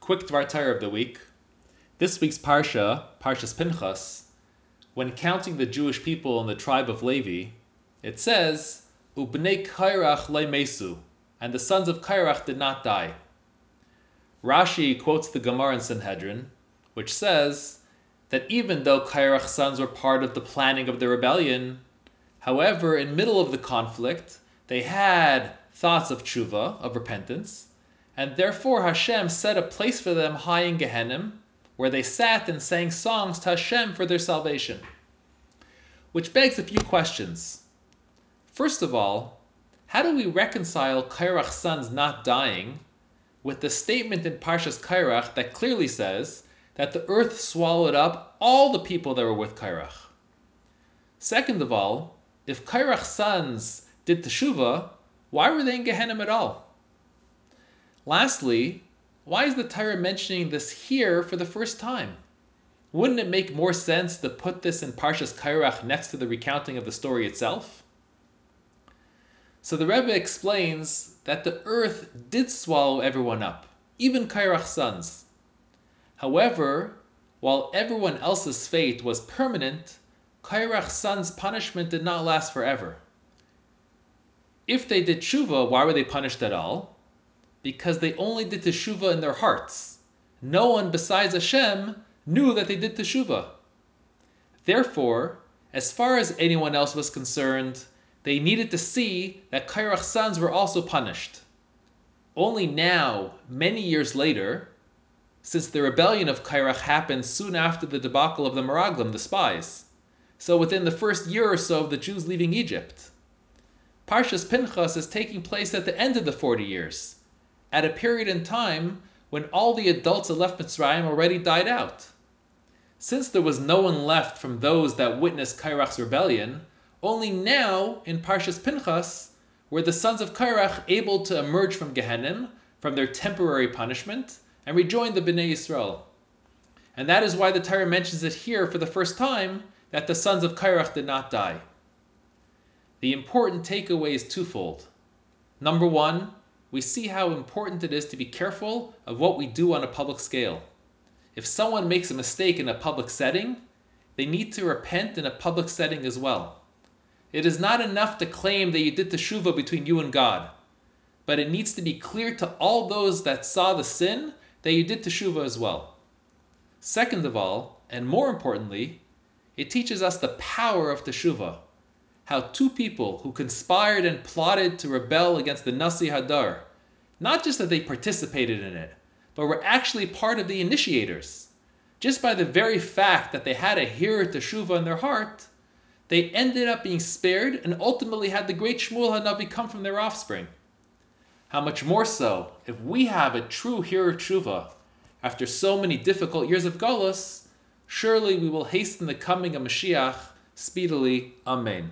Quick Dvar of the week. This week's Parsha, Parshas Pinchas, when counting the Jewish people in the tribe of Levi, it says, Ubnei Kairach Mesu, and the sons of Kairach did not die. Rashi quotes the Gemara in Sanhedrin, which says that even though Kairach's sons were part of the planning of the rebellion, however, in middle of the conflict, they had thoughts of tshuva, of repentance, and therefore Hashem set a place for them high in Gehenim, where they sat and sang songs to Hashem for their salvation. Which begs a few questions. First of all, how do we reconcile Kairach's sons not dying with the statement in Parshas Kairach that clearly says that the earth swallowed up all the people that were with Kairach? Second of all, if Kairach's sons did teshuva, why were they in Gehenim at all? Lastly, why is the Torah mentioning this here for the first time? Wouldn't it make more sense to put this in Parshas Kairach next to the recounting of the story itself? So the Rebbe explains that the earth did swallow everyone up, even Kairach's sons. However, while everyone else's fate was permanent, Kairach's sons' punishment did not last forever. If they did tshuva, why were they punished at all? Because they only did teshuva in their hearts. No one besides Hashem knew that they did teshuva. Therefore, as far as anyone else was concerned, they needed to see that Kairach's sons were also punished. Only now, many years later, since the rebellion of Kairach happened soon after the debacle of the Meraglim, the spies, so within the first year or so of the Jews leaving Egypt, Parshas Pinchas is taking place at the end of the 40 years, at a period in time when all the adults that left Mitzrayim already died out. Since there was no one left from those that witnessed Kairach's rebellion, only now in Parshas Pinchas were the sons of Kairach able to emerge from Gehenim, from their temporary punishment, and rejoin the Bnei Yisrael. And that is why the Torah mentions it here for the first time that the sons of Kairach did not die. The important takeaway is twofold. Number one, we see how important it is to be careful of what we do on a public scale. If someone makes a mistake in a public setting, they need to repent in a public setting as well. It is not enough to claim that you did teshuva between you and God, but it needs to be clear to all those that saw the sin that you did teshuva as well. Second of all, and more importantly, it teaches us the power of teshuva how two people who conspired and plotted to rebel against the Nasi Hadar, not just that they participated in it, but were actually part of the initiators. Just by the very fact that they had a hir teshuva in their heart, they ended up being spared and ultimately had the great Shmuel Hanavi come from their offspring. How much more so if we have a true hir teshuva after so many difficult years of Golos, surely we will hasten the coming of Mashiach speedily. Amen.